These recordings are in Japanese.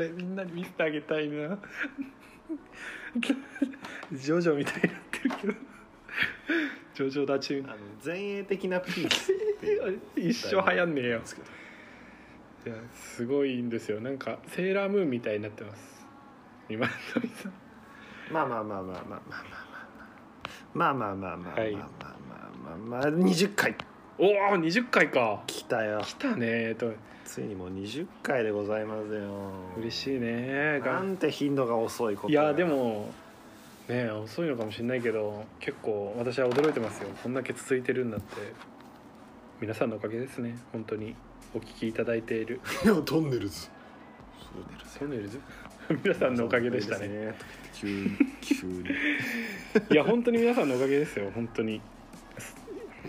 れみんなに見せてあげたいな。ジョジョみたいになってるけど。ジョジョ立ち。あの前衛的なピースって 一生流行んねえよ。いやすごいんですよ。なんかセーラームーンみたいになってます。今の富さんまあまあまあまあまあまあまあまあまあまあまあまあまあはいまあまあまあまあ20回おお20回か。来たよ。来たねと。ついにもう20回でございますよ。嬉しいねがなんて頻度が遅いこといやでもね遅いのかもしれないけど結構私は驚いてますよ。こんだけ続いてるんだって。皆さんのおかげですね。本当に。お聞きいただいている。い やトンネルズ？トンネルズ？皆さんのおかげでしたね。ね。急に。急に。いや本当に皆さんのおかげですよ。本当に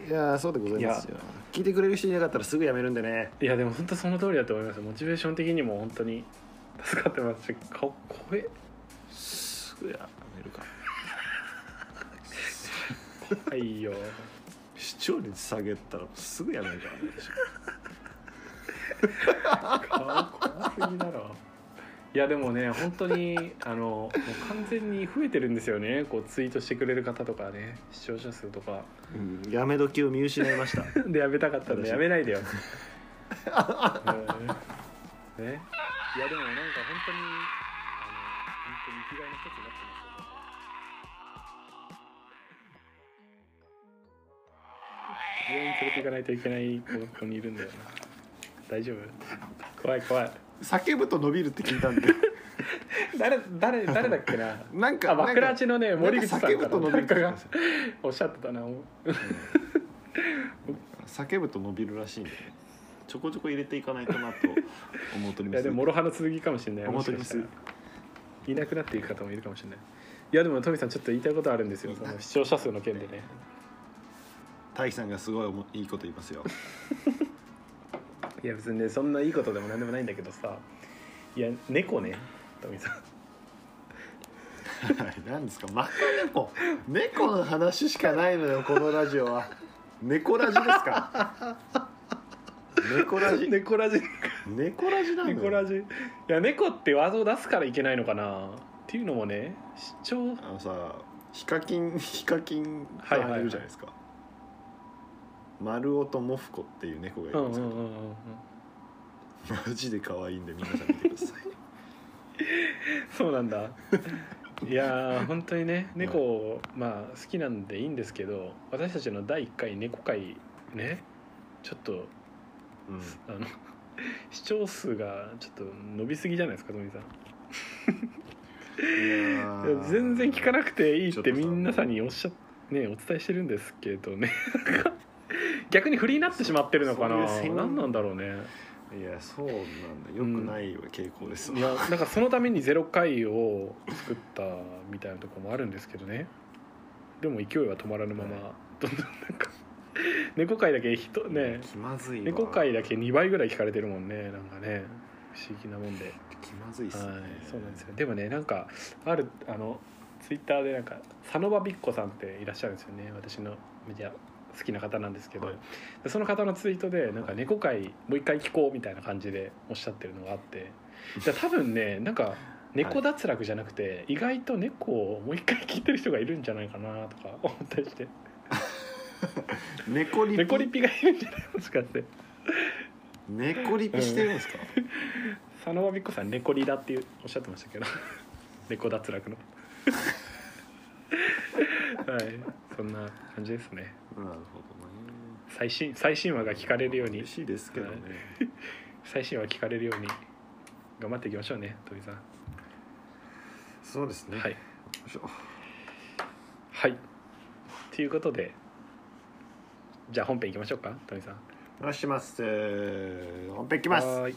いやそうでございますよ。聞いてくれる人いなかったらすぐやめるんでね。いやでも本当その通りだと思います。モチベーション的にも本当に助かってます。し顔声すぐやめるか。怖いよ。視聴率下げたらすぐやめるからね。顔怖すぎだろいやでもね本当に あのもう完全に増えてるんですよね。こうツイートしてくれる方とかね視聴者数とか。うんやめ時を見失いました。でやめたかったんで私。やめないでよ、うん。ね。いやでもなんか本当にあの本当に生きがいの一つになってますよ病院連れて行かないといけないここにいるんだよな。大丈夫？怖い怖い叫ぶと伸びるって聞いたんで。誰誰誰だっけな？なんかあ枕地のね森口さんか叫ぶと伸びるってなんかがおっしゃってたな。叫ぶと伸びるらしいんで。ちょこちょこ入れていかないとなと思うとります。いやでも諸刃の剣かもしれない。思うとります。もしかしたら。いなくなっていく方もいるかもしれない。いやでもトミさんちょっと言いたいことあるんですよ。その視聴者数の件でね。大樹さんがすごいおもいいこと言いますよ いや別にねそんないいことでもなんでもないんだけどさ。いや猫ねトミさん。何ですか？また猫？猫の話しかないのよこのラジオは。猫ラジですか？猫ラジ？猫ラジ。猫ラジなのよ。猫ラジ。いや猫ってワードを出すからいけないのかな。っていうのもね視聴あのさヒカキンヒカキンさんいるじゃないですか、丸尾とモフコっていう猫がいるんですけど、マジで可愛いんで皆さん見てください。そうなんだ。いやー本当にね猫まあ好きなんでいいんですけど私たちの第1回猫会ねちょっとうん。あの 視聴数がちょっと伸びすぎじゃないですかトミさん。全然聞かなくていいって皆さんにおっしゃねお伝えしてるんですけどね 逆にフリーになってしまったのかな。そういう戦何なんだろうね。いやそうなんだよくない傾向ですわ、いやなんかそのためにゼロ回を作ったみたいなところもあるんですけどね。でも勢いは止まらぬまま、はい。どんどんなんか 猫回だけ人ね。気まずいわ。猫回だけ2倍ぐらい聞かれてるもんね。なんかね不思議なもんで、気まずいっすね、はい。そうなんですよ。でもねなんかあるあのツイッターでなんか佐野場びっこさんっていらっしゃるんですよね。私のメディア好きな方なんですけど、はい。でその方のツイートでなんか猫回もう一回聞こうみたいな感じでおっしゃってるのがあってで多分ねなんか猫脱落じゃなくて、意外と猫をもう一回聞いてる人がいるんじゃないかなとか思ったりして。猫リピ？猫リピがいるんじゃないもしかして猫リピしてるんですか、佐野場びっこさん猫リだっていうおっしゃってましたけど。猫脱落のはい。そんな感じですね。なるほどね。最新最新話が聞かれるように。嬉しいですけどね、最新話聞かれるように頑張っていきましょうね鳥さん。そうですね。はい。よいしょ。はい。ということでじゃあ本編いきましょうか鳥さん。お願いします。本編いきます。はーい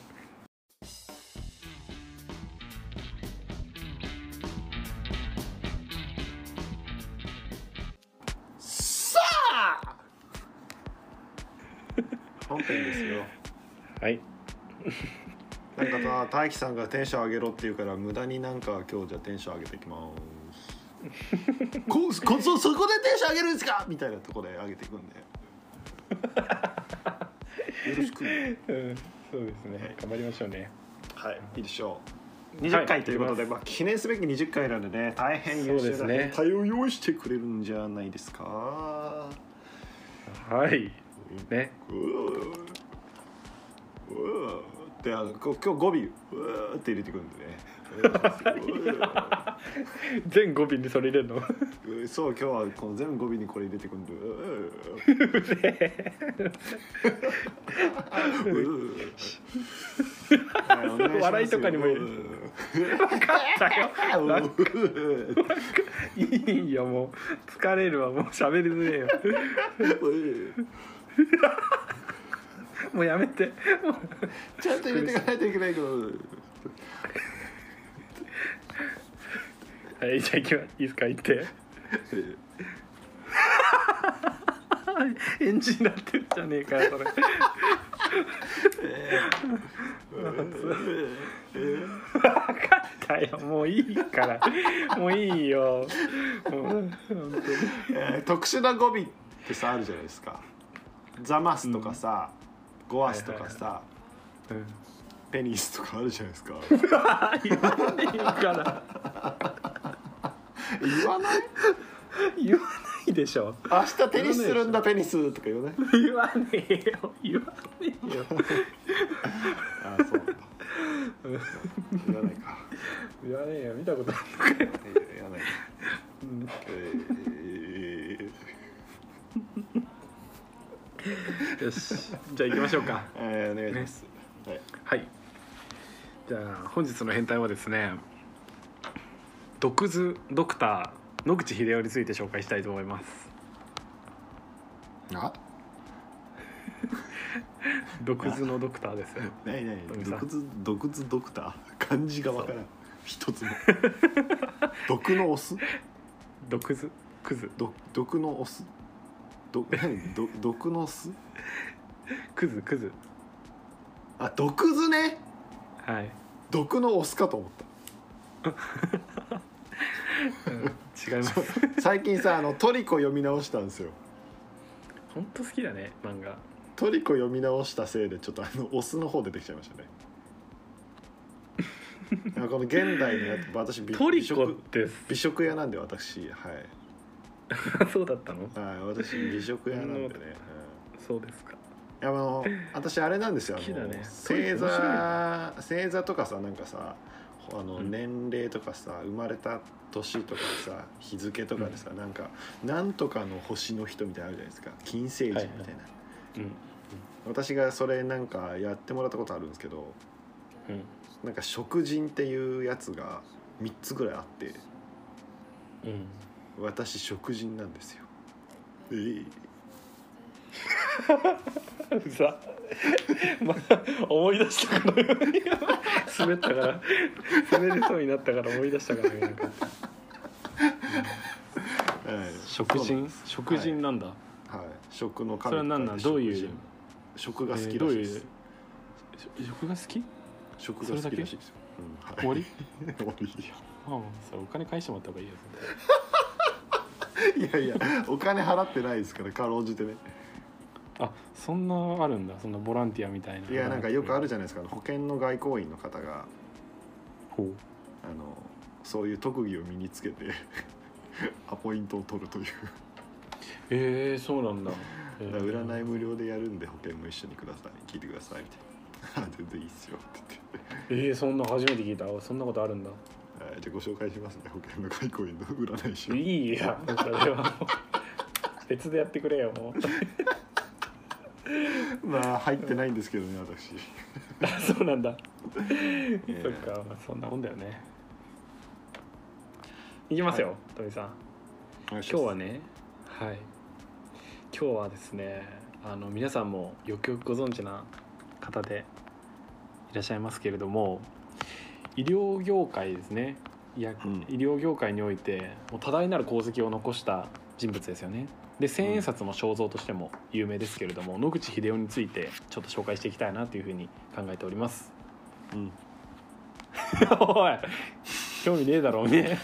大樹さんがテンション上げろって言うから無駄になんか今日じゃあテンション上げていきます。ここそそこでテンション上げるんですか？みたいなところで上げていくんで。よろしく。うんそうですね。頑張りましょうね。はいいいでしょう。はい20回ということで、いきまあ、記念すべき20回なんでね大変優秀なそうですね。変態を用意してくれるんじゃないですか？はい。ね。うーうーってあのこ今日語尾うーって入れてくるんでね。全語尾にそれ入れるの？そう今日はこの全部語尾にこれ入れてくるんでうー。うー。はいお願いしますよ。笑いとかにもいい。よ。もう。疲れるわもう。喋りづれえよもうやめて。もうちゃんと入れていかないといけないけど。はいじゃあ行きまいいですか行って。返事になってるじゃねえかよそれ。だよもういいからもういいよもう特殊な語尾ってさあるじゃないですかザマスとかさ、ゴアスとかさ、当にうんペニスとかあるじゃないですか。言わねえから。言わない？言わないでしょ。明日テニスするんだペニスとか言わない？言わねえよ。言わねえよ。あそうだ。言わないか。言わねえよ。見たことあるえー言わない。うんえー よし。じゃあ行きましょうか。えーお願いします、はい。はい。じゃあ本日の変態はですね毒図ドクター野口英世について紹介したいと思います。あ？毒図のドクターです何何富さん。毒図毒図ドクター？漢字がわからん。一つも。毒のオス？毒図クズ。毒毒のオス？ど何ど毒の巣？クズクズ。あ毒図ね？はい、毒のオスかと思っうん、違います。た最近さあのトリコ読み直したんですよ。本当好きだね漫画。トリコ読み直したせいでちょっとあのオスの方出てきちゃいましたね。この現代のやつ私美トリ美食コって美食屋なんで私。はい そうだったの？はい私美食屋なんでね、はいそうですか。いやあの私あれなんですよ。ね。星座星座とかさなんかさあのうん。年齢とかさ生まれた年とかさ日付とかでさ、なんかなんとかの星の人みたいなのあるじゃないですか。金星人みたいな、うん。私がそれなんかやってもらったことあるんですけどうん。なんか食人っていうやつが3つぐらいあって。うん私食人なんですよ。ええ。さ、まあ、思い出したかのように滑ったから。滑りそうになったから思い出したから。なんかはい食人食人なんだ、はい。食の神それは何なんどういう？食が好きらしいえーどういう？です、食が好き？食が好きらしいですよ、うん。はい。終わり？終わり。ああそれお金返してもらった方がいいよ いやいやお金払ってないですからかろうじてね。あそんなあるんだ。そんなボランティアみたいな。いいやなんかよくあるじじゃないですか。保険の外交員の方がほう。あのそういう特技を身につけて アポイントを取るという。えー、そうなんだ、えー。占い無料でやるんで保険も一緒にください。聞いてくださいみたいな。あ 全然いいっすよって言って。えー、そんな初めて聞いた。そんなことあるんだはい。じゃあご紹介しますね。保険の外交員の占い師を。いいやそれはもう。別でやってくれよもう。まあ入ってないんですけどね私。あそうなんだ。えそっか、まあ、そんなもんだよね。いきますよ、富さん。今日はねはい。今日はですねあの皆さんもよくよくご存知な方でいらっしゃいますけれども医療業界ですね。いや、うん。医療業界においてもう多大なる功績を残した人物ですよね。で千円札の肖像としても有名ですけれども、野口英世についてちょっと紹介していきたいなというふうに考えております。うん。おい興味ねえだろおめえ。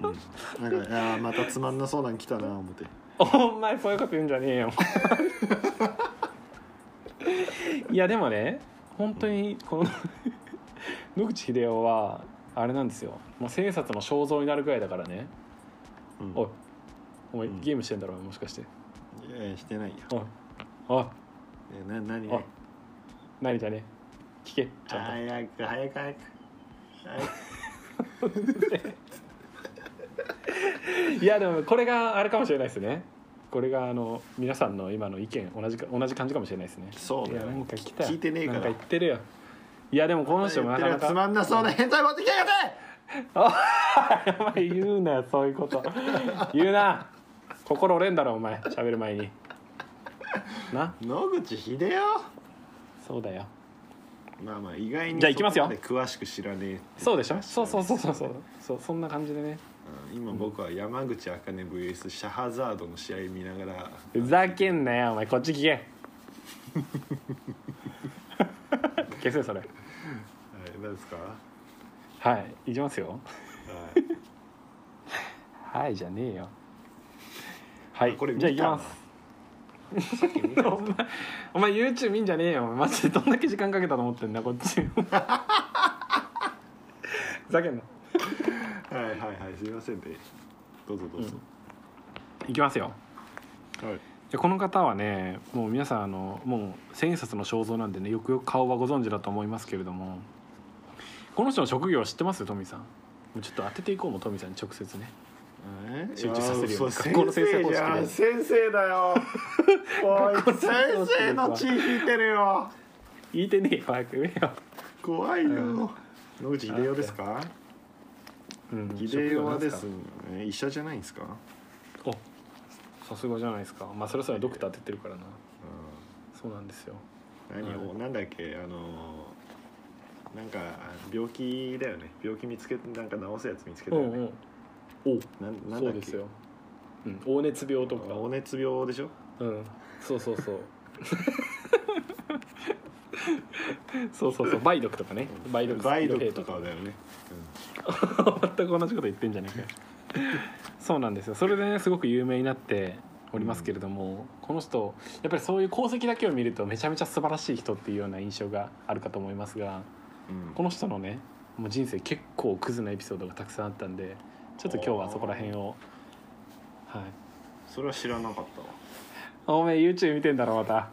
うん。なんかいやーまたつまんなそうなん来たな思って。お前そういうこと言うんじゃねえよ。いやでもね本当にこの野口英世はあれなんですよ。もう千円札の肖像になるぐらいだからね。うん。おいお前うん。ゲームしてんだろもしかして。いやしてないよ。おいおい。えな何？おい。何じゃね？聞けちゃんと。早く早く早く。いやでもこれがあれかもしれないですね。これがあの皆さんの今の意見同じか同じ感じかもしれないですね。そうだよ。いやなんか来たよ聞いてねえから。なんか言ってるよいやでもこの人もなかなかつまんなそうな変態持ってきやがって！お前言うなよそういうこと。言うな。心折れんだろお前。喋る前に。な？野口英世そうだよ。まあまあ意外にじゃあ行きますよ。詳しく知らねえそうでしょ？そうそうそうそうそう。そうそんな感じでね。うん今僕は山口茜 VS シャハザードの試合見ながら。ふざけんなよお前。こっち聞け。消せそれ。はい何ですか？はいいきますよ。はい。はいじゃねえよ。はいこれ見じゃあた行きます。さっき見た お前お前 YouTube 見んじゃねえよ。マジでどんだけ時間かけたと思ってんだこっち。ふざけんな。はいはいはいすみませんね。どうぞどうぞ、いきますよ。はい。でこの方はねもう皆さんあのもう千円札の肖像なんでねよくよく顔はご存知だと思いますけれどもこの人の職業は知ってます？トミーさん。もうちょっと当てていこうもトミーさんに直接ね。え？集中させるよう学校の先生方式先生だよ。おい学校の先生の血引いてるよ。言いてねえよ早く言えよ、怖いよ、うん。野口英世ですか？うん、秀世はですね医者じゃないんですか、おさすがじゃないですか。まあそれさえドクターって言ってるからな。そうなんですよ。何を、うなんだっけ？あのなんか病気だよね。病気見つけなんか治すやつ見つけたよね、うんうん。おなんなんだっけ？そうですよ、うん、黄熱病とか。黄熱病でしょ？うん。そうそうそう。そうそうそう。梅毒とかね。梅毒梅毒とか。だよね、全く同じこと言ってんじゃねえかよ。そうなんですよ。それでねすごく有名になっておりますけれども、この人やっぱりそういう功績だけを見るとめちゃめちゃ素晴らしい人っていうような印象があるかと思いますがうん。この人のねもう人生結構クズなエピソードがたくさんあったんでちょっと今日はそこら辺をはい。それは知らなかったわ。おめえ YouTube 見てんだろまた。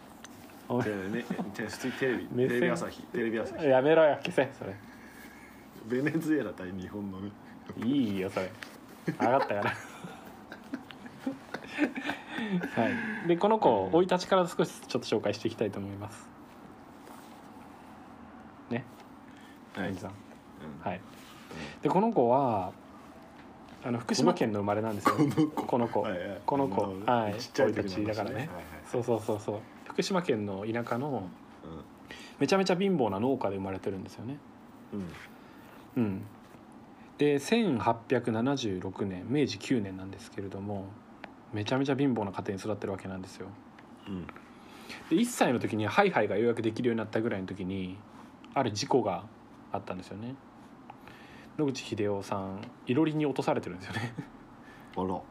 おめでねて普通にテレビ 目線。テレビ朝日テレビ朝日。えやめろよ消せそれ。ベネズエラ対日本のね。いいよそれ。分かったから。はい。でこの子生い立ちから少しちょっと紹介していきたいと思いますねはい、兄さん。うん。はい。でこの子はあの福島県の生まれなんですよ。この子。この子。はいちっちゃい時だからね。はいはいそうそうそうそう。福島県の田舎のうめちゃめちゃ貧乏な農家で生まれてるんですよね。ん。うん。で1876年明治9年なんですけれどもめちゃめちゃ貧乏な家庭に育ってるわけなんですよ。うん。で1歳の時にハイハイがようやくできるようになったぐらいの時にある事故があったんですよね。野口英世さんいろりに落とされてるんですよね。あら。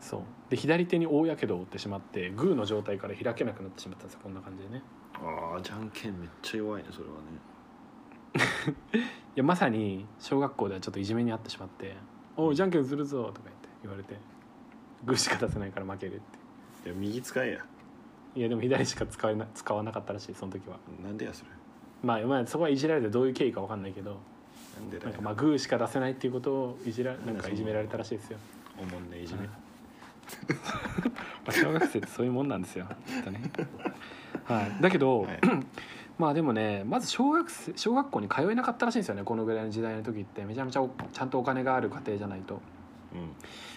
そう。で左手に大やけどを負ってしまってグーの状態から開けなくなってしまったんですよこんな感じでね。あーじゃんけんめっちゃ弱いねそれはね。いやまさに小学校ではちょっといじめにあってしまって「おいじゃんけんするぞ」とか言って言われてグーしか出せないから負けるっていや右使えや。いやでも左しか使えな使わなかったらしいその時は。なんでやそれまあ、まあ、そこはいじられてどういう経緯か分かんないけどなんでだよ。なんかまあグーしか出せないっていうことをいじらなんかいじめられたらしいですよ。おもんねいじめ。はい。まあ小学生ってそういうもんなんですよ。きっとねはい。だけど、はい。まあでもねまず小学生小学校に通えなかったらしいんですよね。このぐらいの時代の時って。めちゃめちゃおちゃんとお金がある家庭じゃないと。うん。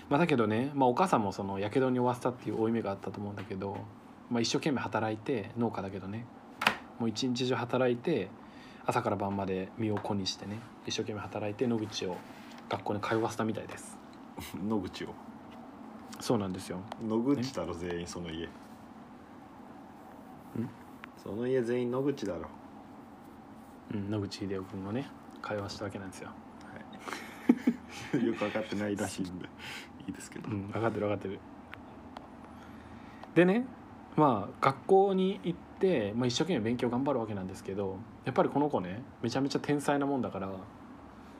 まあだけどね、まあ、お母さんもそのやけどに負わせたっていう負い目があったと思うんだけど、まあ、一生懸命働いて農家だけどねもう一日中働いて朝から晩まで身を粉にしてね一生懸命働いて野口を学校に通わせたみたいです。野口を？そうなんですよ。野口だろ全員その家。その家全員野口だろ。うん、野口英世君をね通わしたわけなんですよ。はい。よく分かってないらしいんで。いいですけど。うん分かってる分かってる。でねまあ学校に行っで、まあ、一生懸命勉強頑張るわけなんですけどやっぱりこの子ねめちゃめちゃ天才なもんだから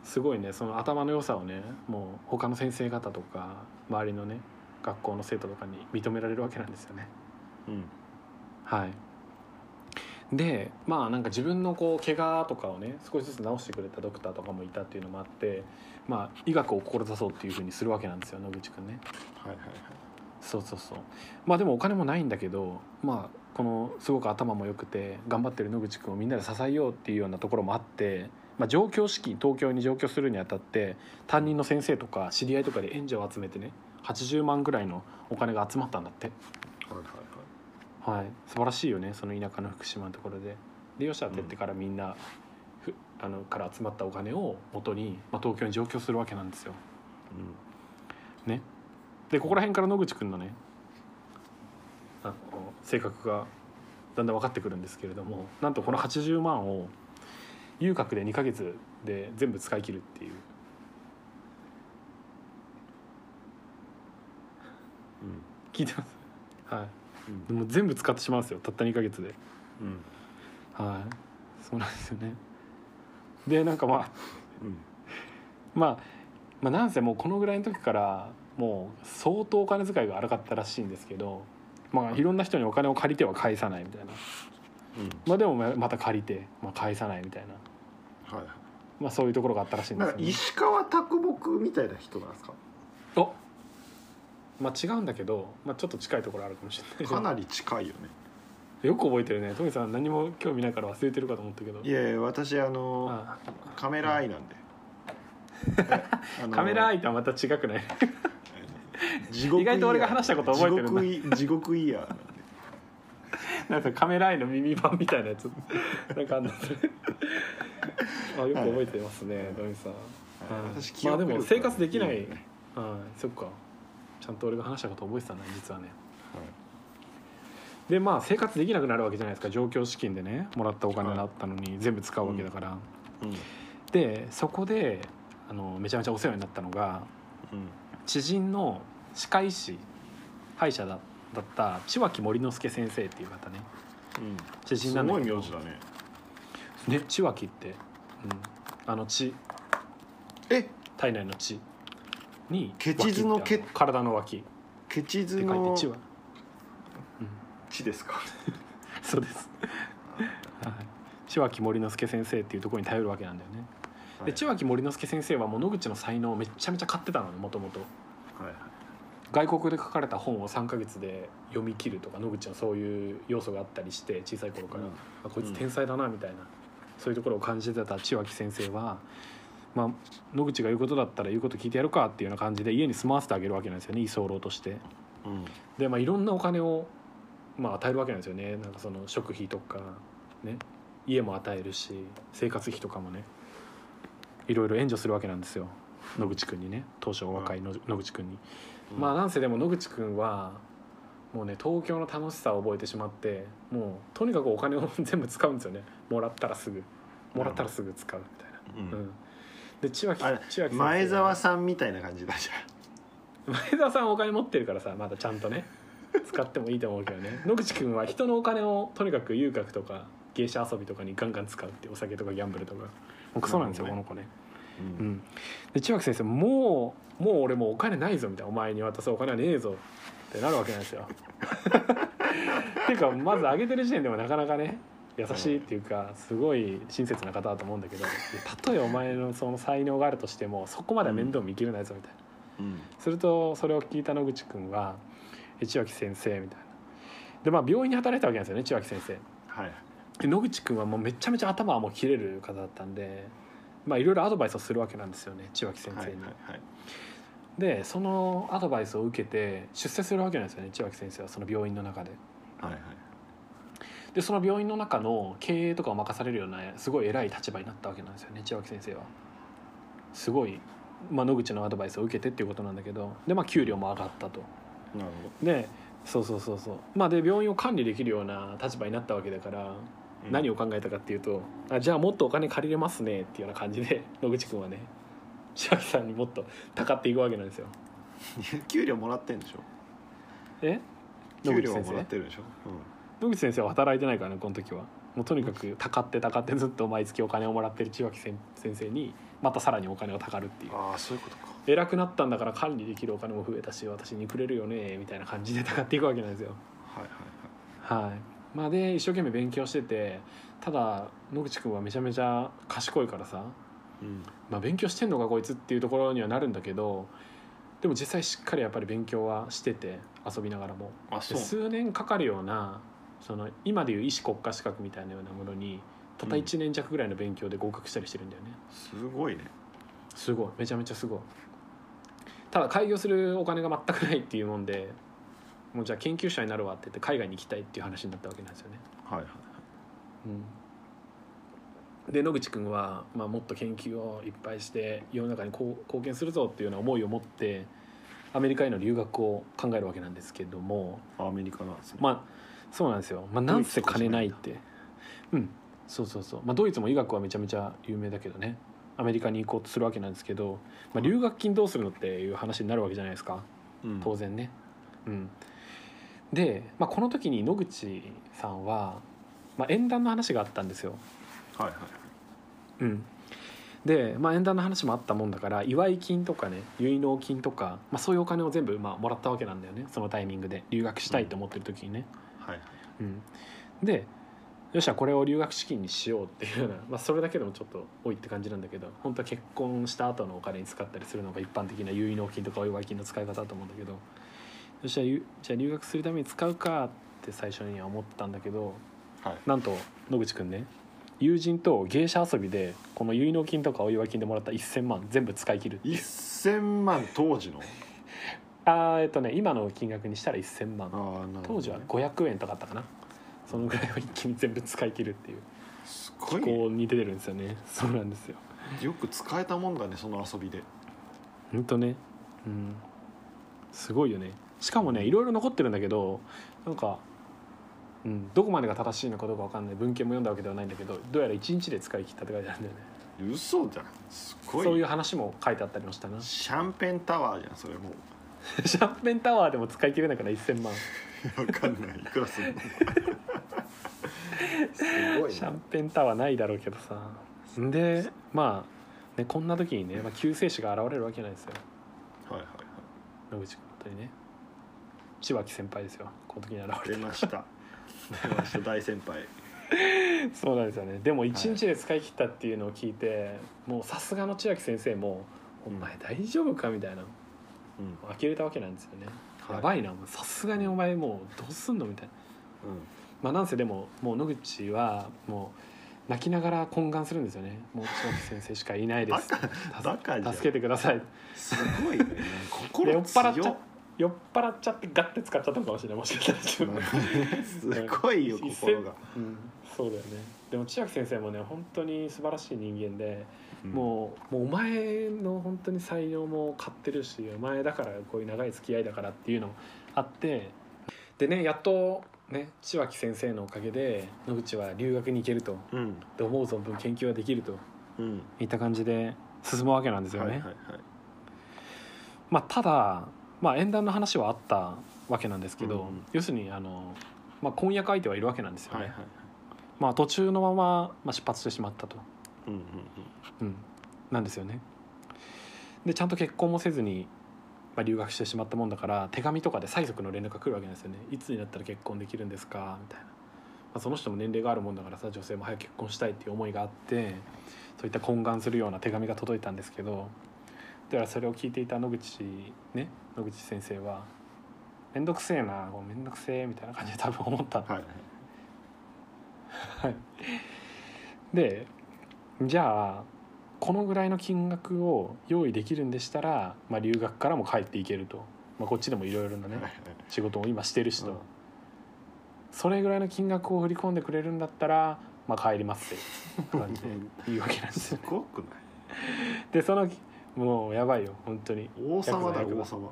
すごいねその頭の良さをねもう他の先生方とか周りのね学校の生徒とかに認められるわけなんですよね。うん。はい。でまあなんか自分のこう怪我とかをね少しずつ治してくれたドクターとかもいたっていうのもあってまあ医学を志そうっていうふうにするわけなんですよ野口くんね。はいはいはいそうそうそう。まあでもお金もないんだけどまあこのすごく頭も良くて頑張ってる野口くんをみんなで支えようっていうようなところもあって、まあ、上京資金東京に上京するにあたって担任の先生とか知り合いとかで援助を集めてね80万ぐらいのお金が集まったんだって。はいはいはい、素晴らしいよねその田舎の福島のところで。で吉田哲ってからみんな、ふあのから集まったお金を元に、まあ、東京に上京するわけなんですよ。ねでここら辺から野口くんのねあの性格がだんだん分かってくるんですけれどもなんとこの80万を遊郭で2ヶ月で全部使い切るっていう。うん。聞いてます？はい。うん。でも全部使ってしまうんですよ。たった2ヶ月で。うん。はい。そうなんですよね。でなんかまあうん。まあまあなんせもうこのぐらいの時からもう相当お金遣いが荒かったらしいんですけどまあい。ろんな人にお金を借りては返さないみたいな。うん。まあでもままた借りて、まあ、返さないみたいな、はいはい。まあ、そういうところがあったらしいんですよ、ね、石川啄木みたいな人なんですか？おまあ違うんだけど、まあ、ちょっと近いところあるかもしれない。かなり近いよね。よく覚えてるね。トミさん何も興味ないから忘れてるかと思ったけど。いやいや私あのあ。カメラアイなんで。カメラアイとはまた違くない？意外と俺が話したこと覚えてるんだ。地獄イヤー なんかカメラアイの耳版みたいなやつ。なんかあんだそれあよく覚えてますね、トミさん。はい。私まあでも生活できない。はい。そっか。ちゃんと俺が話したこと覚えてたんだ実はね。はい。でまあ生活できなくなるわけじゃないですか。上京資金でねもらったお金だったのに全部使うわけだから、うん。でそこであのめちゃめちゃお世話になったのがうん知人の歯科医師歯医者だだった千脇森之助先生っていう方ね。うん。知人すごいなんだけど。名字だね。ね千脇って、うん、あの血え？体内の血に血図の脇ってあの。体の脇。ってケチズ書いての血は、うん、血ですか？そうです。はい。千脇森之助先生っていうところに頼るわけなんだよね、で千脇森之助先生はもう野口の才能をめちゃめちゃ買ってたのねもともと外国で書かれた本を3ヶ月で読み切るとか野口のそういう要素があったりして小さい頃から、うん。あこいつ天才だなみたいな、そういうところを感じてた千脇先生は、まあ、野口が言うことだったら言うこと聞いてやるかっていうような感じで家に住まわせてあげるわけなんですよね居候として。うん。で、まあ、いろんなお金を、まあ、与えるわけなんですよね。なんかその食費とかね。家も与えるし生活費とかもねいろいろ援助するわけなんですよ。野口くんにね。当初お若いの野口くんに。まあなんせでも野口くんはもうね東京の楽しさを覚えてしまってもうとにかくお金を全部使うんですよね。もらったらすぐ。もらったらすぐ使うみたいな、うん。うん。で千秋千秋前澤さんみたいな感じだじゃ 前澤さんはお金持ってるからさまだちゃんとね使ってもいいと思うけどね。野口くんは人のお金をとにかく遊郭とか芸者遊びとかにガンガン使うってお酒とかギャンブルとかクソなんですよ、なるこの子ね。あ、ううん。ん、で千秋先生もうもう俺もうお金ないぞみたいな。お前に渡すお金はねえぞってなるわけなんですよ。っていうかまず上げてる時点でもなかなかね優しいっていうかすごい親切な方だと思うんだけど たとえお前のその才能があるとしてもそこまでは面倒見きれないぞみたいな。うん。するとそれを聞いた野口君は「千秋先生」みたいな。でまあ病院に働いてたわけなんですよね千秋先生。はいで野口君はもうめちゃめちゃ頭はもう切れる方だったんでまあいろいろアドバイスをするわけなんですよね千秋先はい生に、はいはいでそのアドバイスを受けて出世するわけなんですよね千秋先生はその病院の中で。はいはい。でその病院の中の経営とかを任されるようなすごい偉い立場になったわけなんですよね千秋先生は。すごい、まあ、野口のアドバイスを受けてっていうことなんだけどでまあ給料も上がったと。なるでそうそうそうそう。まあで病院を管理できるような立場になったわけだから、何を考えたかっていうとあじゃあもっとお金借りれますねっていうような感じで 野口君はね千秋さんにもっとたかっていくわけなんですよ。給料もらってんでしょ？え？野給料は口先生もらってるでしょ、野口先生は働いてないからねこの時は。もうとにかくたかってたかってずっと毎月お金をもらってる千脇先生にまたさらにお金がたかるっていう。ああそういうことか。偉くなったんだから管理できるお金も増えたし私にくれるよねみたいな感じでたかっていくわけなんですよ。はいはい。はいまあで一生懸命勉強しててただ野口君はめちゃめちゃ賢いからさ、はいうん。まあ、勉強してんのかこいつっていうところにはなるんだけどでも実際しっかりやっぱり勉強はしてて遊びながらも。であそう。数年かかるようなその今でいう医師国家資格みたいなようなものにたった1年弱ぐらいの勉強で合格したりしてるんだよね、すごいね。すごい。めちゃめちゃすごい。ただ開業するお金が全くないっていうもんでもうじゃあ研究者になるわって言って海外に行きたいっていう話になったわけなんですよね、はいはいうん、で野口君は、まあ、もっと研究をいっぱいして世の中にこう貢献するぞっていうような思いを持ってアメリカへの留学を考えるわけなんですけどもアメリカなんですね。まあそうなんですよ、まあ、なんせ金ないって。うん。そうそうそう、まあ、ドイツも医学はめちゃめちゃ有名だけどね。アメリカに行こうとするわけなんですけど、まあ、留学金どうするのっていう話になるわけじゃないですか。うん。当然ね。うん、で、まあ、この時に野口さんは、まあ、縁談の話があったんですよ。はいはい。うん、で、まあ、縁談の話もあったもんだから祝い金とかね結納金とか、まあ、そういうお金を全部まあもらったわけなんだよね。そのタイミングで。留学したいと思ってる時にね。はいはい。うん、でよっしゃこれを留学資金にしようっていうような、まあ、それだけでもちょっと多いって感じなんだけど本当は結婚した後のお金に使ったりするのが一般的な結納金とかお祝い金の使い方だと思うんだけどよっしゃゆじゃあ留学するために使うかって最初には思ったんだけどはい。なんと野口くんね友人と芸者遊びでこの結納金とかお祝い金でもらった1,000万全部使い切るっていう。1000万当時の？あーえっとね今の金額にしたら1,000万。ああなるほどね。当時は500円とかあったかな。そのぐらいを一気に全部使い切るっていう。すごい気候に出てるんですよね。そうなんですよ。よく使えたもんだねその遊びで。ほんとね。うん。すごいよねしかもねいろいろ残ってるんだけどなんか、うん、どこまでが正しいのかどうかわかんない。文献も読んだわけではないんだけどどうやら1日で使い切ったって書いてあるんだよね。嘘じゃん。すごい。そういう話も書いてあったりもしたな。シャンペンタワーじゃんそれも シャンペンタワーでも使い切れないから1000万。うわかんない。いくらするのすごいねシャンペンタワーないだろうけどさ。んでまあねこんな時にね、まあ、救世主が現れるわけなんですよ。はいはい野口君本当にね千脇先輩ですよ。この時に現れはい出ました。出ました。大先輩。そうなんですよね。でも一日で使い切ったっていうのを聞いて、もうさすがの千秋先生も「お前大丈夫か?」みたいな。うん。呆れたわけなんですよね、はい。やばいな。さすがにお前もうどうすんのみたいな。まあなんせでももう野口はもう泣きながら懇願するんですよね。もう千秋先生しかいないです。助けてください。すごいね。で心酔っ払っちゃ強っ酔っ払っちゃってガッて使っちゃったのかもしれない。もしかしたら自分ですごいよ一心が、うん、そうだよね。でも千秋先生もね本当に素晴らしい人間で、うん。もうもうお前の本当に才能も買ってるしお前だからこういう長い付き合いだからっていうのあってでねやっとね千秋先生のおかげで野口は留学に行けるとうん。で思う存分研究ができるとうん。いった感じで進むわけなんですよね。はいはいはい。まあ、ただ、まあ、縁談の話はあったわけなんですけど、うん。要するにあの、まあ、婚約相手はいるわけなんですよね。はいはいはい。まあ、途中のまま、まあ、出発してしまったと、うんうんうん、なんですよね。でちゃんと結婚もせずに、まあ、留学してしまったもんだから手紙とかで催促の連絡が来るわけですよね。いつになったら結婚できるんですか？みたいな、まあ、その人も年齢があるもんだからさ女性も早く結婚したいっていう思いがあってそういった懇願するような手紙が届いたんですけどだからそれを聞いていた野口ね野口先生は「面倒くせえな面倒くせえ」みたいな感じで多分思ったの。はいでじゃあこのぐらいの金額を用意できるんでしたら、まあ、留学からも帰っていけると、まあ、こっちでもいろいろなね仕事を今してるしと、うん。それぐらいの金額を振り込んでくれるんだったら、まあ、帰りますって感じで言うわけなんです すよごくない？でそのもうやばいよ本当に。王様だヤクザ王様。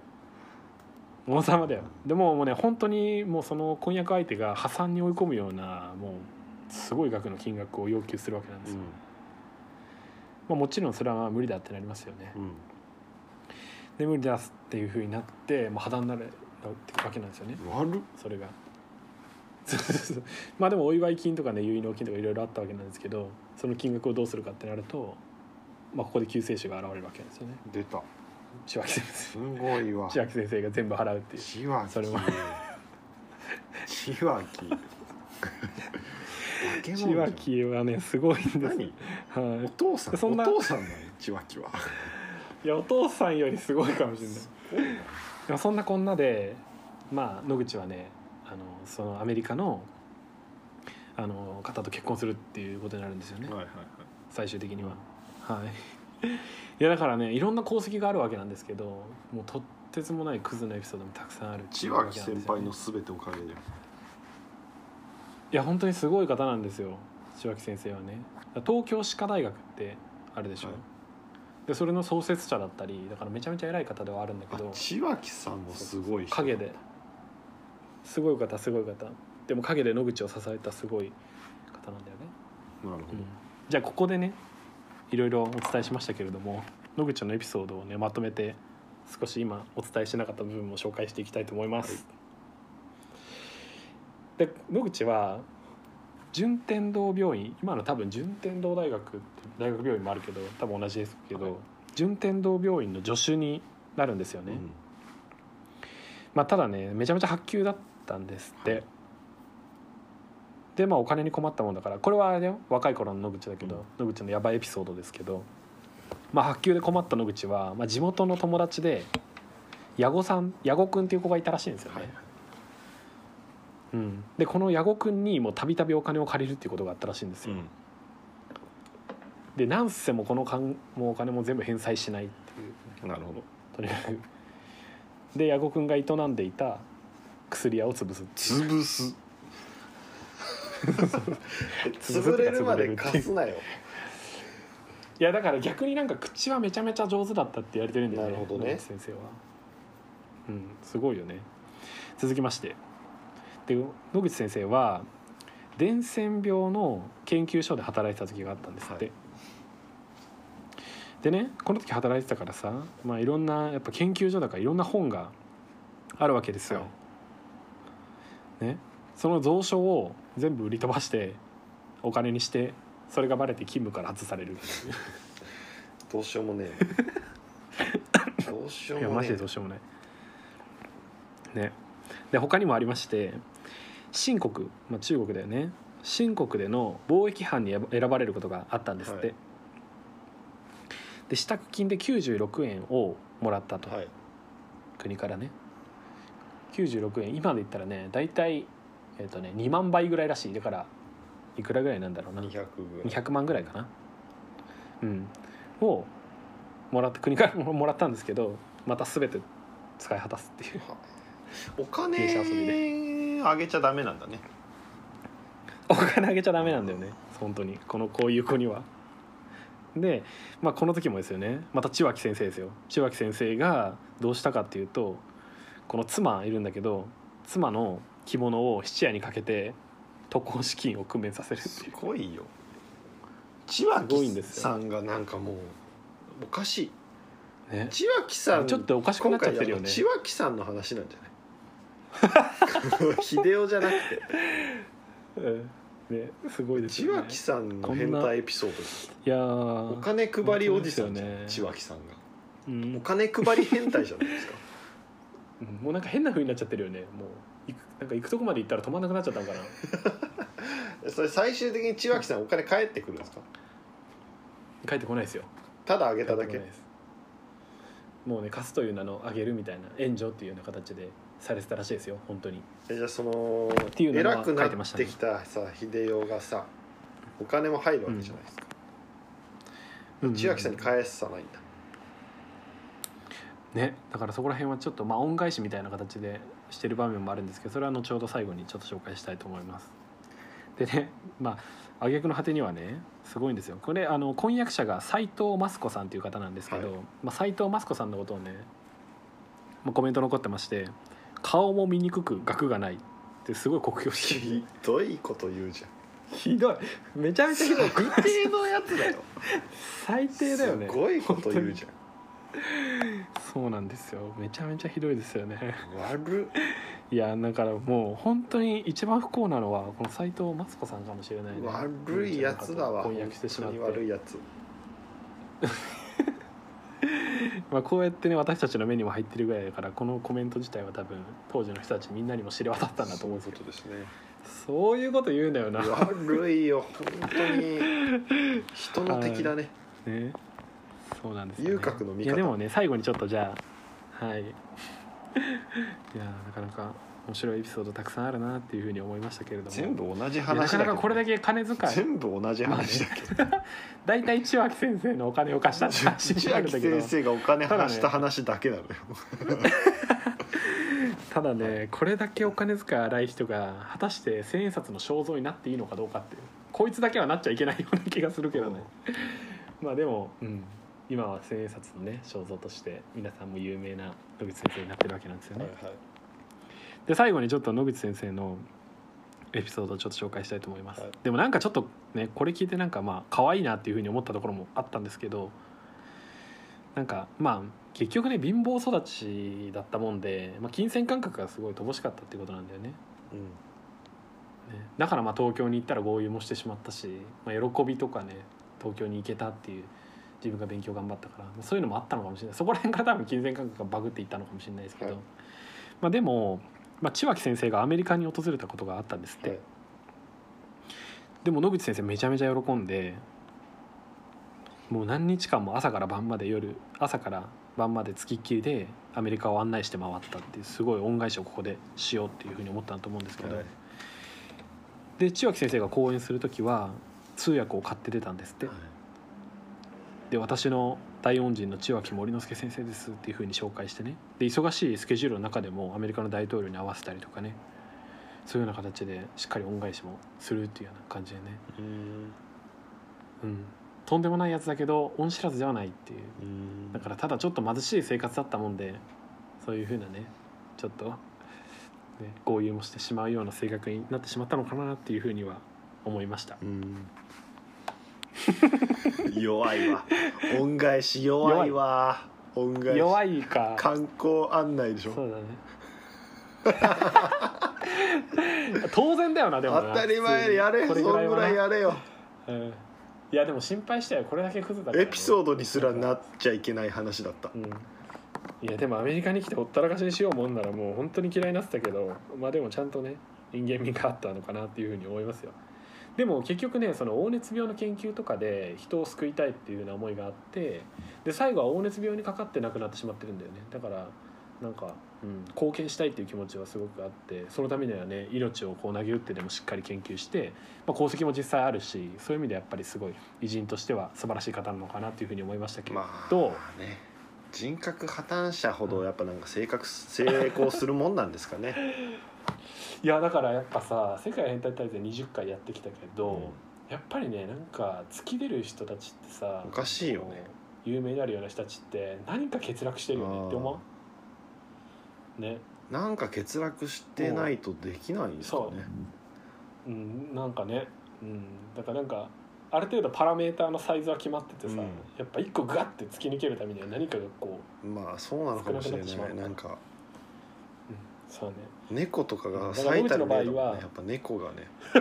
王様だよ。でももうね本当にもうその婚約相手が破産に追い込むようなもうすごい額の金額を要求するわけなんですよ、まあ、もちろんそれはまあ無理だってなりますよね。うん。うんで無理だっていうふうになってもう破談になるわけなんですよね。それが。まあでもお祝い金とかね結納金とかいろいろあったわけなんですけどその金額をどうするかってなると、まあ、ここで救世主が現れるわけですよね。出た。千秋先生。すごいわ。千秋先生が全部払うっていう。千秋。それは。千秋。千物じ秋はねすごいんです。何？はい。お父さん？そんな。お父さんなの？千秋は。いやお父さんよりすごいかもしれない。でもそんなこんなでまあ野口はねあのそのアメリカのあの方と結婚するっていうことになるんですよね。はいはいはい。最終的にははい。いやだからねいろんな功績があるわけなんですけどもうとってつもないクズのエピソードもたくさんある千うわけ秋なんですよね。先輩の全ておかげでいや本当にすごい方なんですよ千秋先生はね。東京歯科大学ってあるでしょ、はい。でそれの創設者だったりだからめちゃめちゃ偉い方ではあるんだけど千秋さんもすごい人陰で。すごい方すごい方。でも陰で野口を支えたすごい方なんだよね、なるほうん。じゃあここでねいろいろお伝えしましたけれども野口のエピソードをねまとめて少し今お伝えしなかった部分も紹介していきたいと思います、で野口は順天堂病院今の多分順天堂大学大学病院もあるけど多分同じですけど、はい。順天堂病院の助手になるんですよね、ど、まあ、ただねめちゃめちゃ発給だったんですって、はいでまあお金に困ったもんだからこれはあれだよ。若い頃の野口だけど、うん。野口のヤバいエピソードですけど、まあ、発給で困った野口は、まあ、地元の友達で矢後さん矢後くんっていう子がいたらしいんですよね、はいうん、でこの矢後くんにもたびたびお金を借りるっていうことがあったらしいんですよ、うんでなんせもこのかんもうお金も全部返済しないっていう。なるほど。とにかく。で矢後くんが営んでいた薬屋を潰す潰す潰れるまで貸すなよ。いやだから逆になんか口はめちゃめちゃ上手だったって言われてるんだよねなるほどね。先生は。うんすごいよね。続きまして。で野口先生は伝染病の研究所で働いてた時があったんですって、はい。でねこの時働いてたからさまあいろんなやっぱ研究所だからいろんな本があるわけですよ、ね。その蔵書を全部売り飛ばしてお金にしてそれがバレて勤務から外される。どうしようもねえ。どうしよういやマもねえジでどうしようもない。ね。で他にもありまして新国、まあ、中国だよね。新国での貿易班に選ば選ばれることがあったんですって、はい。で支度金で96円をもらったと、はい。国からね。96円。今で言ったらね大体えっ、とね2万倍ぐらいらしい。だからいくらぐらいなんだろうな。200ぐらい。200万ぐらいかな。うん。をもらって国から もらったんですけどまた全て使い果たすっていう。お金あげちゃダメなんだね。お金あげちゃダメなんだよね。本当に。このこういう子には。で、まあ、この時もですよね。また千秋先生ですよ。千秋先生がどうしたかっていうとこの妻いるんだけど妻の着物を質屋にかけて渡航資金を工面させるってすいう。ごいよ。千すごいん秋ですよさんがなんかもうおかしい。ね。千秋さんちょっとおかしくなっちゃってるよね。今回あの千秋さんの話なんじゃない？秀夫じゃなくて。うん。ねすごいです千よね。秋さんの変態エピソーいやーお金配りおじさんじゃん本当です千よね。秋さんが。うん。お金配り変態じゃないですか。うん。もうなんか変な風になっちゃってるよねもうなんか行くとこまで行ったら止まんなくなっちゃったのかな。それ最終的に千秋さんお金返ってくるんですか？帰ってこないですよ。ただあげただけ。帰ってこないです。もうね貸すという名のあげるみたいな援助っていうような形でされてたらしいですよ本当に。えじゃあそのていうのは偉くな書いてましたね。ってきたさ秀夫がさお金も入るわけじゃないですか、千秋さんに返さないんだ、ねだからそこら辺はちょっとまあ恩返しみたいな形でしてる場面もあるんですけどそれは後ほど最後にちょっと紹介したいと思います。でね まあ挙句の果てにはねすごいんですよ。これあの婚約者が斎藤益子さんという方なんですけど、はい。まあ、斎藤益子さんのことをね、まあ、コメント残ってまして「顔も見にくく額がない」ってすごい酷評してる。ひどいこと言うじゃん。ひどい。めちゃめちゃひどい。最低のやつだよ。最低だよね。すごいこと言うじゃんそうなんですよ。めちゃめちゃひどいですよね。悪っ。いやだからもう本当に一番不幸なのはこの斎藤敦子さんかもしれないね。悪いやつだわ。婚約してしまって。悪いやつ まあこうやってね私たちの目にも入ってるぐらいだからこのコメント自体は多分当時の人たちみんなにも知れ渡ったんだと思うんですですね。そういうこと言うんだよな。悪いよ本当に。人の敵だね。ねそうなんですよ、ね、遊郭の味方。いやでもね最後にちょっとじゃあはい。いやなかなか面白いエピソードたくさんあるなっていうふうに思いましたけれども。全部同じいやなかな話だけどかこれだけ金遣い。全部同じ話だけど。大体千秋先生のお金を貸したって話に千秋なるんだけど。先生がお金話した話だけなのよただねこれだけお金遣い荒い人が果たして千円札の肖像になっていいのかどうかっていう。こいつだけはなっちゃいけないような気がするけどね。まあでも、うん、今は千円札のね肖像として皆さんも有名な野口先生になってるわけなんですよね、はいはい。で最後にちょっと野口先生のエピソードをちょっと紹介したいと思います、はい。でもなんかちょっとねこれ聞いてなんかまあ可愛いなっていうふうに思ったところもあったんですけどなんかまあ結局ね貧乏育ちだったもんで、まあ、金銭感覚がすごい乏しかったっていうことなんだよね。うん。ね。だからまあ東京に行ったら豪遊もしてしまったし、まあ、喜びとかね東京に行けたっていう自分が勉強頑張ったからまあそういうのもあったのかもしれない。そこら辺から多分金銭感覚がバグっていったのかもしれないですけど、はい。まあ、でも、まあ、千脇先生がアメリカに訪れたことがあったんですって、はい。でも野口先生めちゃめちゃ喜んでもう何日間も朝から晩まで夜朝から晩までつきっきりでアメリカを案内して回ったっていうすごい恩返しをここでしようっていうふうに思ったんだと思うんですけど、はい。で千秋先生が講演する時は通訳を買って出たんですって、で私の大恩人の千秋森之助先生ですっていうふうに紹介してね。で忙しいスケジュールの中でもアメリカの大統領に合わせたりとかね。そういうような形でしっかり恩返しもするっていうような感じでね、うん。うん、とんでもないやつだけど恩知らずではないっていう。うん。だからただちょっと貧しい生活だったもんでそういうふうなねちょっと、ね、豪遊もしてしまうような性格になってしまったのかなっていうふうには思いました。うん 弱いわ。恩返し弱いわ。恩返し。弱いか。観光案内でしょ。そうだね。当然だよなでもな。当たり前やれ。そんぐらいはやれよ。なうん。いやでも心配したよこれだけクズだから。ね、エピソードにすらなっちゃいけない話だった。うん。いやでもアメリカに来てほったらかしにしようもんならもう本当に嫌いになってたけどまあでもちゃんとね人間味があったのかなっていうふうに思いますよでも結局ねその黄熱病の研究とかで人を救いたいっていうような思いがあってで最後は黄熱病にかかって亡くなってしまってるんだよね。だからなんか、うん、貢献したいっていう気持ちはすごくあってそのためにはね命をこう投げ打ってでもしっかり研究して、まあ、功績も実際あるしそういう意味でやっぱりすごい偉人としては素晴らしい方なのかなっていうふうに思いましたけど、まあね。人格破綻者ほどやっぱなんか性格成功するもんなんですかね いやだからやっぱさ世界変態大会20回やってきたけど、やっぱりねなんか突き出る人たちってさおかしいよね。有名になるような人たちって何か欠落してるよねって思わんね。なんか欠落してないとできないんですかね。う。んなんかね。うんだからなんかある程度パラメーターのサイズは決まっててさ、うん。やっぱ一個ガッて突き抜けるためには何かがこまあそうなのかもしれ少ないなんか。う、うん、そうね猫とかが最たる野口の場合は。例だもんねやっぱ猫がね。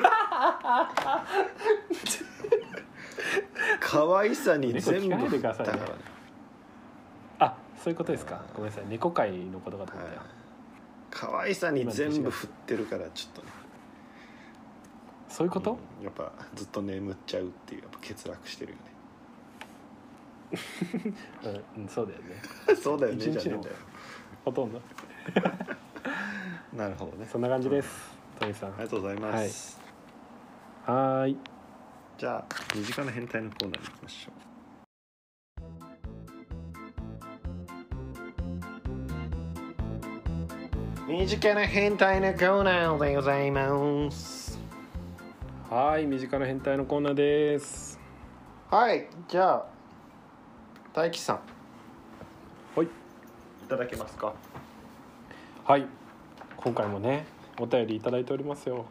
可愛さに全部。猫聞からね。あそういうことですか。ごめんなさい。猫界のことかと思ったよ、はい可愛さに全部振ってるからちょっとね。そういうこと、うん。やっぱずっと眠っちゃうっていうやっぱ欠落してるよ うんうん、そうだよねね。そうだよね一日のじゃねえんだよ。ほとんど なるほどね。そんな感じです。トミさん。ありがとうございます、はーい。じゃあ身近な変態のコーナーに行きましょう。身近な変態のコーナーでございます。はーい身近な変態のコーナーです。はいじゃあ大樹さん。はい。いただけますか？はい。今回もねお便りいただいておりますよ。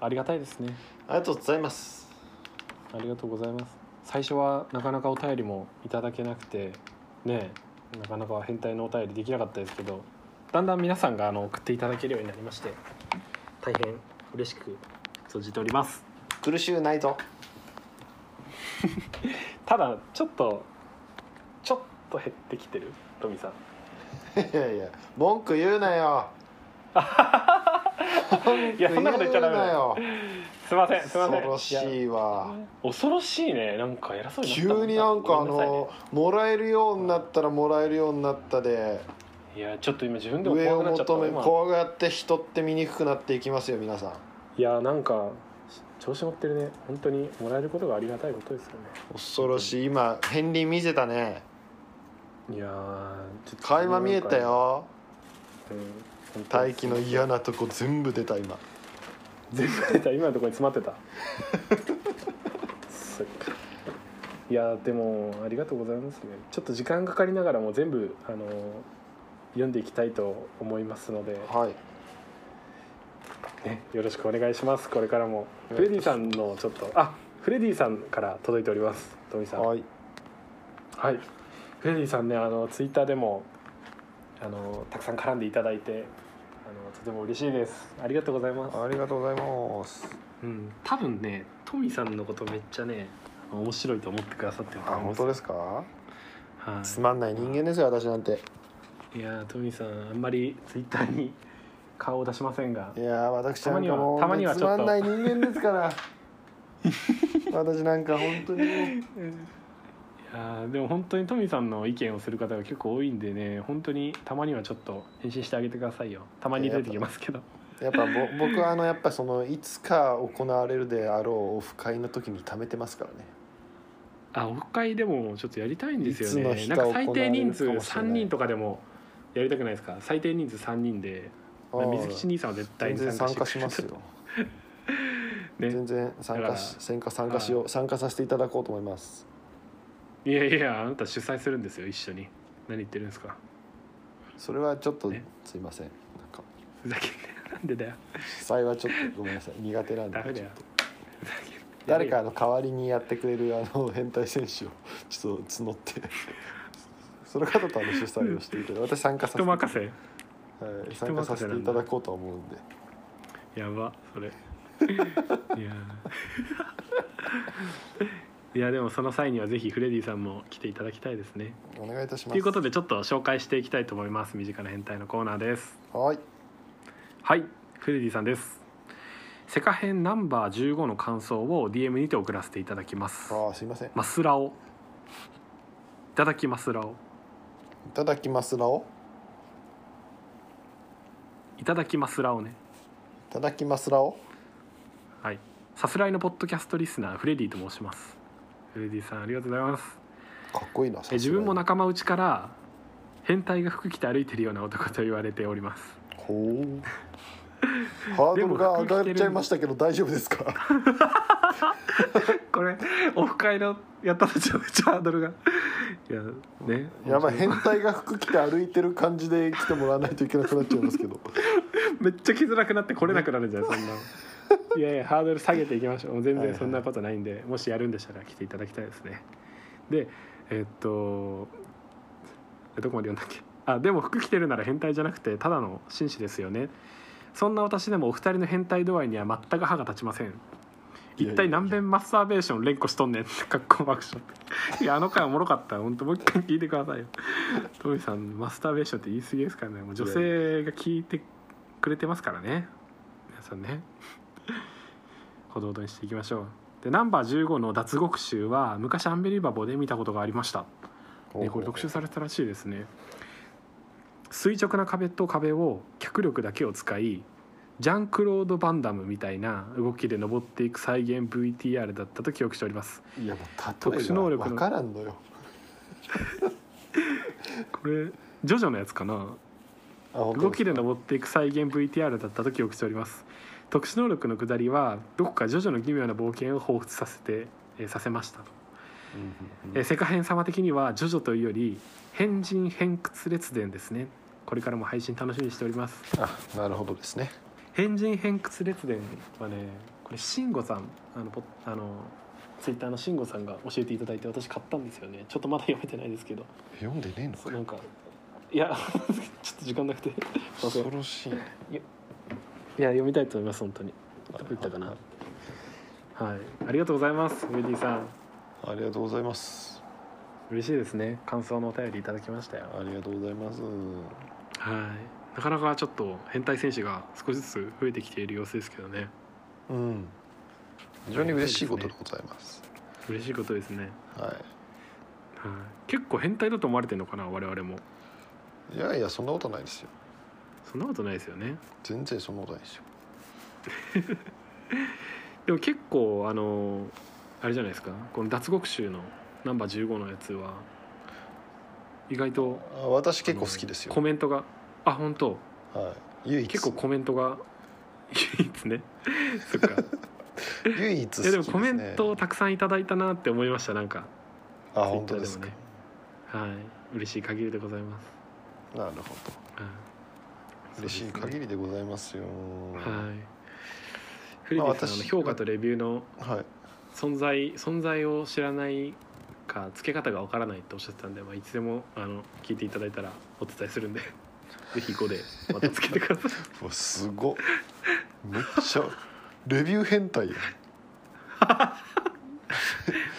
ありがたいですね。ありがとうございます。ありがとうございます。最初はなかなかお便りもいただけなくてねなかなか変態のお便りできなかったですけどだんだん皆さんがあの送っていただけるようになりまして大変嬉しく存じております。苦しゅうないぞ。ただちょっとちょっと減ってきてるトミさんいやいや文句言うなよ。いやそんなこと言っちゃダメだよ。すいませんすいません。恐ろしいいわ。や恐ろしいね。なんか偉そうになった急になんかあのもらえるようになったらもらえるようになったで。いやちょっと今自分でも上を怖くなっちゃった求め今。こうやって人って見にくくなっていきますよ皆さん。いやなんか調子乗ってるね。本当にもらえることがありがたいことですよ恐ろしい。今片鱗見せたねねいやーちょっと垣間見えたよ。うん大気の嫌なとこ全部出た今。全部出た？今のところに詰まってた？いやでもありがとうございますね。ちょっと時間かかりながらも全部あの読んでいきたいと思いますので、はい。ね、よろしくお願いします。これからも。フレディさんのちょっとあフレディさんから届いております。トミさん。はい。はい、フレディさんねあのツイッターでもあのたくさん絡んでいただいてあのとても嬉しいです。ありがとうございます、ありがとうございます。うん、多分ねトミさんのことめっちゃね面白いと思ってくださってるとあ思います。本当ですか？はつまんない人間ですよ私なんて。い、いやートミさんあんまりツイッターに 顔を出しませんが。いやー私なんかもうたまにはつたまにはちょっと。まんない人間ですから。私なんか本当にもういやーでも本当にトミさんの意見をする方が結構多いんでね本当にたまにはちょっと返信してあげてくださいよ。たまに出てきますけど。やっぱぼ 僕はあのやっぱそのいつか行われるであろうオフ会の時に貯めてますからね。あオフ会でもちょっとやりたいんですよね。なん日かか最低人数行われるかもしれ3ない。人とかでもやりたくないですか？最低人数3人で。まあ水吉兄さんは絶対に全然参加しますよ。ね。全然参加し参加参加しよう。参加させていただこうと思いますいやいやあなた主催するんですよ一緒に。何言ってるんですか。それはちょっとね。すいません。なんか。ふざけんなよ。なんでだよ。主催はちょっとごめんなさい。苦手なんでダメだよ。ちょっと。誰かあの代わりにやってくれるあの変態選手を ちょっと募って。その方とあの主催をしていただいて。私参加させて。人任せ？はい、参加させていただこうとは思うんで。やばそれ。いやいやでもその際にはぜひフレディさんも来ていただきたいですね。お願いいたします。ということでちょっと紹介していきたいと思います。身近な変態のコーナーです。はい。はい。フレディさんです。セカ編ナンバー15の感想を DM にて送らせていただきます。ああすいません。いマスラオ。いただきますラオただきますらおいただきますラオね。いただきますらおはい。さすらいのポッドキャストリスナーフレディと申しますフレディさんありがとうございます。かっこいいなえ自分もな仲間内から変態が服着て歩いてるような男と言われております。ほう。ハードルが上がっちゃいましたけど大丈夫ですか？これオフ会のやっためちゃめちゃハードルが。いやね。やばい変態が服着て歩いてる感じで来てもらわないといけなくなっちゃいますけど。めっちゃ来づらくなって来れなくなるじゃんそんないやいやハードル下げていきましょう。全はいはい。然そんなことないんで、もしやるんでしたら来ていただきたいですね。でえっとえどこまで読んだっけ？あでも服着てるなら変態じゃなくてただの紳士ですよね。そんな私でもお二人の変態度合いには全く歯が立ちません。一体何遍マスターベーション連呼しとんねんって格好爆笑。いやあの回おもろかった。本当もう一回聞いてくださいよ。トミさんマスターベーションって言い過ぎですからね。もう女性が聞いてくれてますからね。皆さんねほどほどにしていきましょう。でナンバー15の脱獄集は昔アンビリバボーで見たことがありました。ね、これ特集されてたらしいですね。垂直な壁と壁を脚力だけを使いジャンクロード・バンダムみたいな動きで登っていく再現 VTR だったと記憶しております。いやもう特例えが殊能力の分からんのよ。これジョジョのやつかな？動きで登っていく再現 VTR だったと記憶しております特殊能力の下りはどこかジョジョの奇妙な冒険を彷彿させて、えーさせましたと。えー世界編様的にはジョジョというより変人偏屈列伝ですね。これからも配信楽しみにしております。あなるほどですね。変人偏屈列伝はねこれ慎吾さんあのポあのツイッターの慎吾さんが教えていただいて私買ったんですよね。ちょっとまだ読めてないですけど。読んでねえのかよ。なんかいや ちょっと時間なくて。恐ろしいねいや読みたいと思います本当に。どこ行ったかな。はい。ありがとうございますウェディさん。ありがとうございます。嬉しいですね。感想のお便りいただきましたよ。ありがとうございます。はい。なかなかちょっと変態選手が少しずつ増えてきている様子ですけどね。うん。非常に嬉しいことでございます。嬉しいことですね、ははい、結構変態だと思われてるのかな我々も。いいやいやそんなことないですよそんなことないですよね。全然そんなことないですよ。でも結構あのあれじゃないですか。この脱獄集のナンバー15のやつは意外とあ私結構好きですよ。コメントがあ本当？はい。唯一。結構コメントが 唯一ね。そっか。唯一好きいやでもコメントをたくさんいただいたなって思いましたなんか。あ本当ですか、はい。嬉しい限りでございます、なるほど。はい、嬉しい限りでございますよ。はい。フレディさん、あの私評価とレビューのはい。存在存在を知らないか付け方がわからないっておっしゃってたんで、まあ、いつでもあの聞いていただいたらお伝えするんで ぜひ5でまたつけてください。うわすごっ。めっちゃレビュー変態や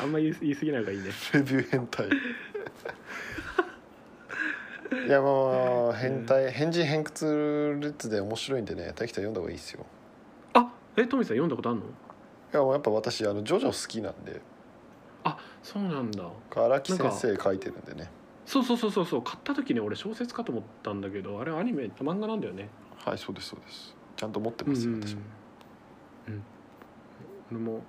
あんま言い言い過ぎない方がいいね。レビュー変態いやまあ変態変人偏屈列で面白いんでね大輝読んだ方がいいですよ。あえトミーさん読んだことあるの？いやもうやっぱ私あのジョジョ好きなんで。あそうなんだ。荒木先生書いてるんでね。そうそうそうそうそう買った時ね俺小説かと思ったんだけどあれアニメ漫画なんだよね。はいそうですそうです。ちゃんと持ってますよ私も。うん。俺も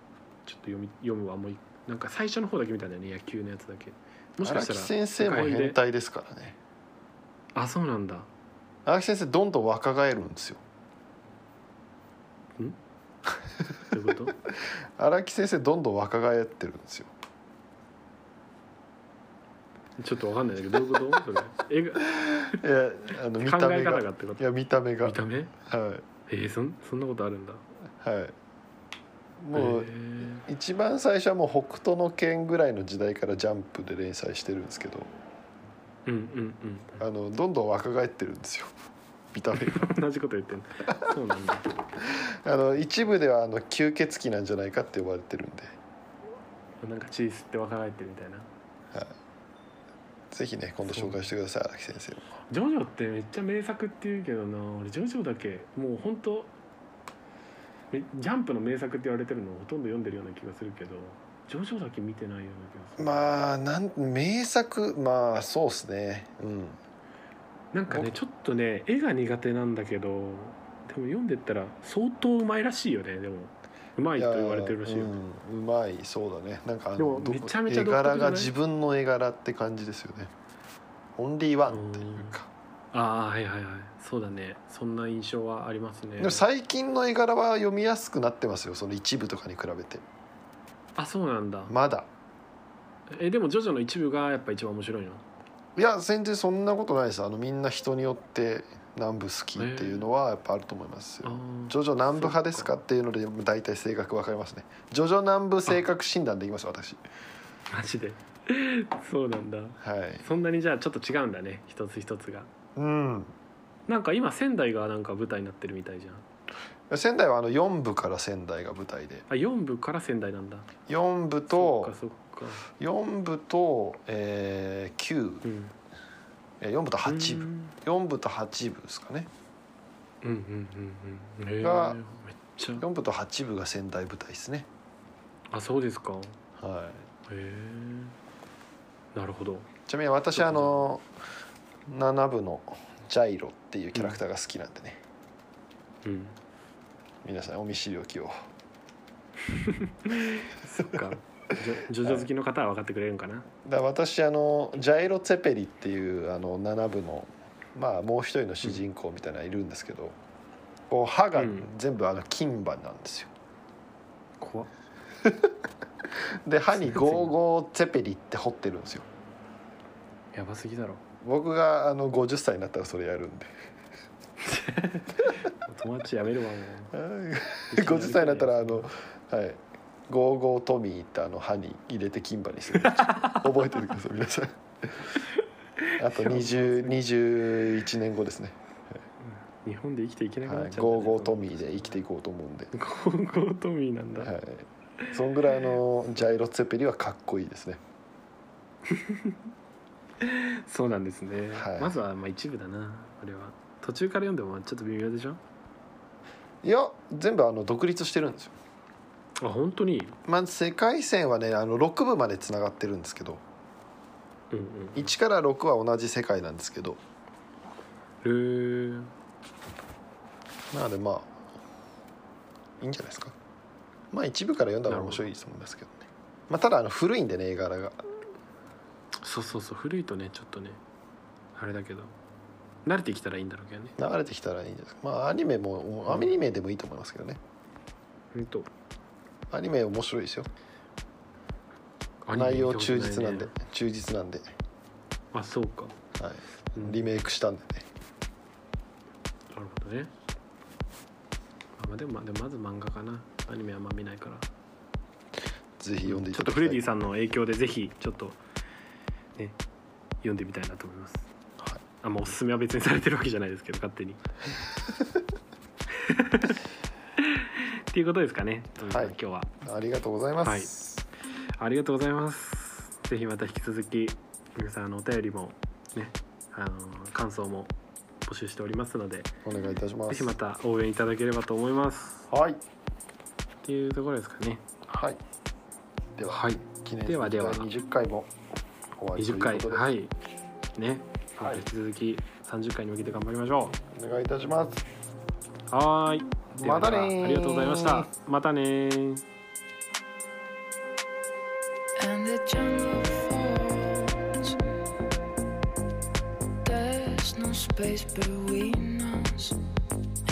ちょっと読み読むわもういなんか最初の方だけ見たんだよね野球のやつだけ。もしか荒木したら先生も変態ですからねあそうなんだ。荒木先生どんどん若返るんですよ。どういうこと？荒木先生どんどん若返ってるんですよ。ちょっとわかんないんだけどどういうこと？それ。絵が いやあの見た目が。方がってこと？いや見た目が。見た目？はい。えー、そんそんなことあるんだ。はい。もうへ一番最初はもう北斗の拳ぐらいの時代からジャンプで連載してるんですけどーうんうん。あのどんどん若返ってるんですよ。見た目が。うん同じこと言ってんの。そうなんだ。あの一部ではあの吸血鬼なんじゃないかって呼ばれてるんで。なんか血吸って若返ってるみたいな。ぜひね今度紹介してください荒木先生も。ジョジョってめっちゃ名作って言うけどな。俺ジョジョだけもう本当めジャンプの名作って言われてるのほとんど読んでるような気がするけどジョジョだけ見てないような気がする。まあなん名作。まあそうっすね。うん。なんかねちょっとね絵が苦手なんだけどでも読んでったら相当うまいらしいよね。でもうまいと言われてるらしいよ、うん、うまいそうだね。なんかあでもめちゃめちゃ絵柄が自分の絵柄って感じですよね。オンリーワンっていうか、ああはいはいはい。そうだね。そんな印象はありますね。でも最近の絵柄は読みやすくなってますよ。その一部とかに比べてあそうなんだ。まだ。えでもジョジョの一部がやっぱ一番面白いの？いや全然そんなことないです。あのみんな人によって南部好きっていうのはやっぱあると思いますよ、あジョジョ南部派ですかっていうので大体性格分かりますね。ジョジョ南部性格診断できます私。あマジで？そうなんだ。はい。そんなにじゃあちょっと違うんだね。一つ一つが。うん。なんか今仙台がなんか舞台になってるみたいじゃん仙台はあの4部から仙台が舞台で。あ4部から仙台なんだ。4部そとっかそっか。4部と、えー、9うん。え4部と8部。うん。4部と8部ですかね。うんうんうんうん。がめっちゃ。4部と8部が仙台舞台ですね。あそうですか。へはい。えなるほど。ちなみに私あの7部のジャイロっていうキャラクターが好きなんでね、うん皆さんお見知りおきを。そっか。ジョジョ好きの方は分かってくれるんかな、だから私あのジャイロ・ツェペリっていうあの7部のまあもう一人の主人公みたいなのがいるんですけど、こう歯がうん。全部あの金歯なんですよ。怖っ。で歯に「ゴーゴーツェペリ」って彫ってるんですよ。やばすぎだろ。僕があの50歳になったらそれやるんで 友達やめるわも50歳になったらあのはい「ゴーゴートミー」ってあの歯に入れて金歯にする。覚えててください皆さん。あと2021年後ですね、日本で生きていけなくなはいっちゃった、、ゴーゴートミーで生きていこうと思うんで、ゴーゴートミーなんだ、はい、そんぐらいのジャイロ・ツェペリはかっこいいですね。そうなんですね、はい。まずはまあ一部だな俺は。途中から読んでもちょっと微妙でしょ？いや全部あの独立してるんですよ。あ本当に？まあ世界線はねあの6部までつながってるんですけど。うんうん1から6は同じ世界なんですけど。へー。なのでまあいいんじゃないですか。まあ一部から読んだら面白いと思いますけどね。まあただあの古いんでね絵柄が。そうそうそう古いとねちょっとねあれだけど慣れてきたらいいんだろうけどね。流れてきたらいいんじゃないですか。まあアニメもアニメでもいいと思いますけどね。ほんと。アニメ面白いですよ。アニメ内容見たことないね忠実なんで忠実なんで、あそうか。はい、うん。リメイクしたんでね。なるほどね。あまあでもまあでもまず漫画かな。アニメはあんま見ないから。ぜひ読んでいちょただきたい。っとフレディさんの影響でぜひちょっとね読んでみたいなと思いますはいあもうおすすめは別にされてるわけじゃないですけど勝手に。っていうことですかね、はい。今日は。ありがとうございます、ありがとうございます。ぜひまた引き続き皆さんあのお便りもねあの感想も募集しておりますのでお願いいたします。ぜひまた応援いただければと思います。はい。っていうところですかね。はい。では、はい。記念ではでは。第20回も終わりとい20うことで。回。はい。ね。まはいた引き続き30回に向けて頑張りましょお願いいたしますうはーいまたねありがとうございましたまたねー and the jungle falls. There's no space between us,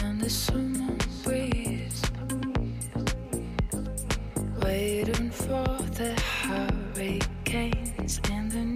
and the summer breeze, waiting for the hurricanes in the